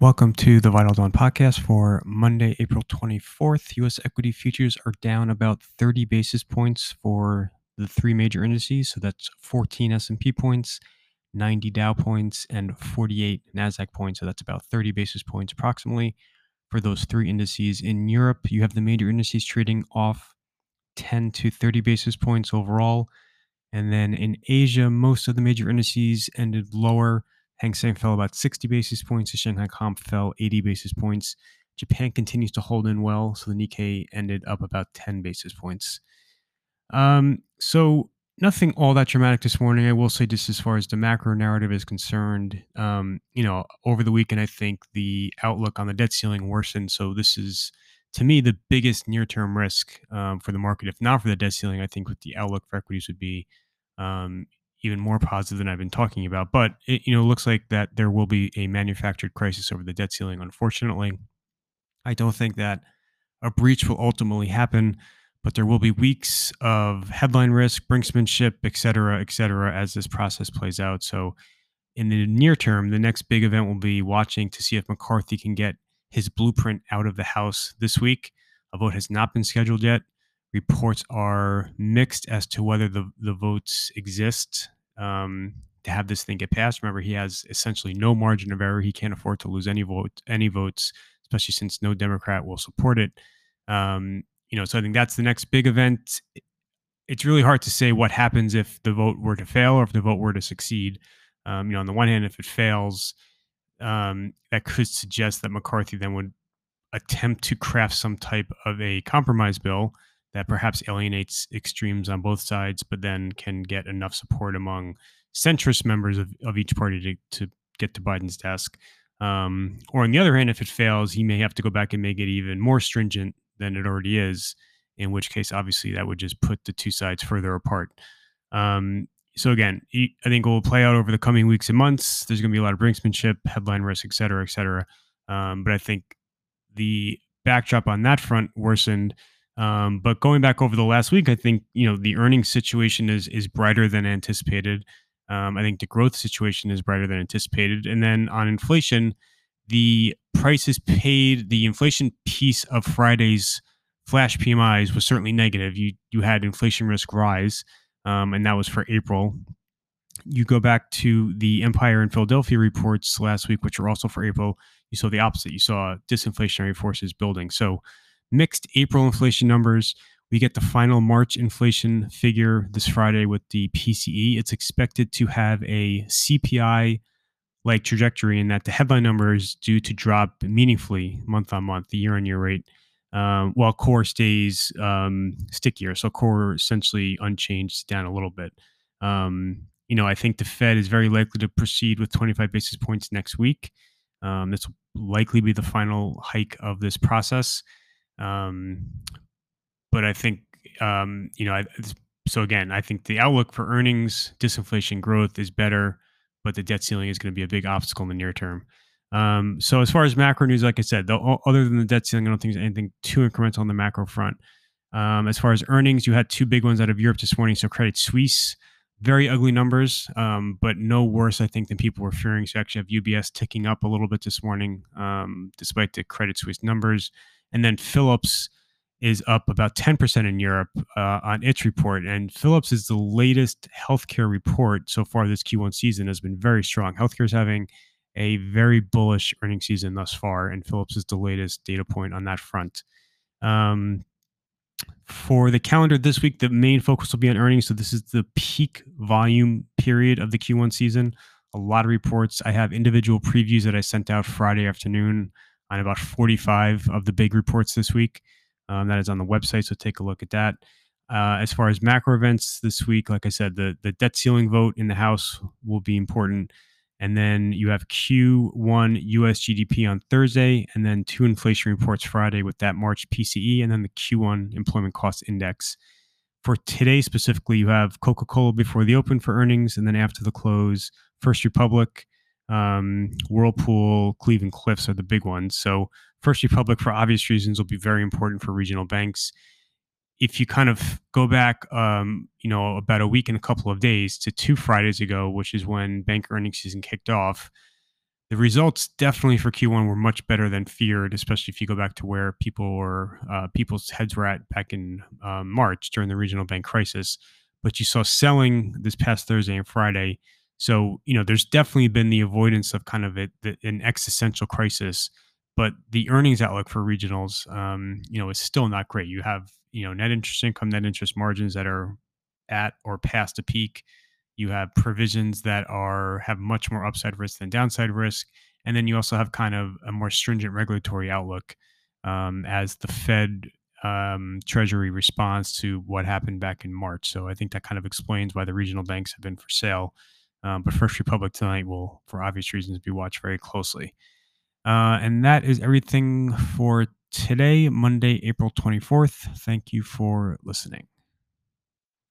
Welcome to the Vital Dawn podcast for Monday, April 24th. US equity futures are down about 30 basis points for the three major indices. So that's 14 S&P points, 90 Dow points, and 48 Nasdaq points. So that's about 30 basis points approximately for those three indices. In Europe, you have the major indices trading off 10 to 30 basis points overall. And then in Asia, most of the major indices ended lower Hang Seng fell about 60 basis points. The Shanghai Comp fell 80 basis points. Japan continues to hold in well, so the Nikkei ended up about 10 basis points. Um, so nothing all that dramatic this morning. I will say, just as far as the macro narrative is concerned, um, you know, over the weekend, I think the outlook on the debt ceiling worsened. So this is, to me, the biggest near-term risk um, for the market. If not for the debt ceiling, I think what the outlook for equities would be um, even more positive than I've been talking about. But it, you know, looks like that there will be a manufactured crisis over the debt ceiling. Unfortunately, I don't think that a breach will ultimately happen, but there will be weeks of headline risk, brinksmanship, et cetera, et cetera, as this process plays out. So, in the near term, the next big event will be watching to see if McCarthy can get his blueprint out of the House this week. A vote has not been scheduled yet reports are mixed as to whether the, the votes exist um, to have this thing get passed. Remember, he has essentially no margin of error. He can't afford to lose any vote, any votes, especially since no Democrat will support it. Um, you know, so I think that's the next big event. It's really hard to say what happens if the vote were to fail or if the vote were to succeed. Um, you know, on the one hand, if it fails, um, that could suggest that McCarthy then would attempt to craft some type of a compromise bill that perhaps alienates extremes on both sides, but then can get enough support among centrist members of, of each party to, to get to Biden's desk. Um, or on the other hand, if it fails, he may have to go back and make it even more stringent than it already is, in which case, obviously, that would just put the two sides further apart. Um, so again, I think it will play out over the coming weeks and months. There's going to be a lot of brinksmanship, headline risk, et cetera, et cetera. Um, but I think the backdrop on that front worsened um, but going back over the last week, I think you know the earnings situation is is brighter than anticipated. Um, I think the growth situation is brighter than anticipated, and then on inflation, the prices paid, the inflation piece of Friday's flash PMIs was certainly negative. You you had inflation risk rise, um, and that was for April. You go back to the Empire and Philadelphia reports last week, which were also for April. You saw the opposite. You saw disinflationary forces building. So mixed April inflation numbers. We get the final March inflation figure this Friday with the PCE. It's expected to have a CPI like trajectory in that the headline number is due to drop meaningfully month on month, the year on year rate, um, while core stays um, stickier. So core essentially unchanged, down a little bit. Um, you know, I think the Fed is very likely to proceed with 25 basis points next week. Um, this will likely be the final hike of this process. Um, but I think, um, you know, I, so again, I think the outlook for earnings, disinflation growth is better, but the debt ceiling is going to be a big obstacle in the near term. Um, so as far as macro news, like I said, the, other than the debt ceiling, I don't think there's anything too incremental on the macro front. Um, as far as earnings, you had two big ones out of Europe this morning. So Credit Suisse, very ugly numbers, um, but no worse, I think, than people were fearing. So actually have UBS ticking up a little bit this morning, um, despite the Credit Suisse numbers. And then Philips is up about 10% in Europe uh, on its report. And Philips is the latest healthcare report so far this Q1 season has been very strong. Healthcare is having a very bullish earning season thus far, and Philips is the latest data point on that front. Um, for the calendar this week, the main focus will be on earnings. So this is the peak volume period of the Q1 season. A lot of reports. I have individual previews that I sent out Friday afternoon on about 45 of the big reports this week. Um, that is on the website, so take a look at that. Uh, as far as macro events this week, like I said, the the debt ceiling vote in the House will be important, and then you have Q1 U.S. GDP on Thursday, and then two inflation reports Friday with that March PCE, and then the Q1 Employment Cost Index. For today specifically, you have Coca Cola before the open for earnings, and then after the close, First Republic, um, Whirlpool, Cleveland Cliffs are the big ones. So First Republic, for obvious reasons, will be very important for regional banks. If you kind of go back, um, you know, about a week and a couple of days to two Fridays ago, which is when bank earnings season kicked off, The results definitely for Q1 were much better than feared, especially if you go back to where people were uh, people's heads were at back in um, March during the regional bank crisis. But you saw selling this past Thursday and Friday. So you know, there's definitely been the avoidance of kind of it, the, an existential crisis. But the earnings outlook for regionals, um, you know, is still not great. You have you know net interest income, net interest margins that are at or past a peak you have provisions that are have much more upside risk than downside risk, and then you also have kind of a more stringent regulatory outlook um, as the Fed um, Treasury responds to what happened back in March. So I think that kind of explains why the regional banks have been for sale. Um, but First Republic tonight will, for obvious reasons, be watched very closely. Uh, and that is everything for today, Monday, April 24th. Thank you for listening.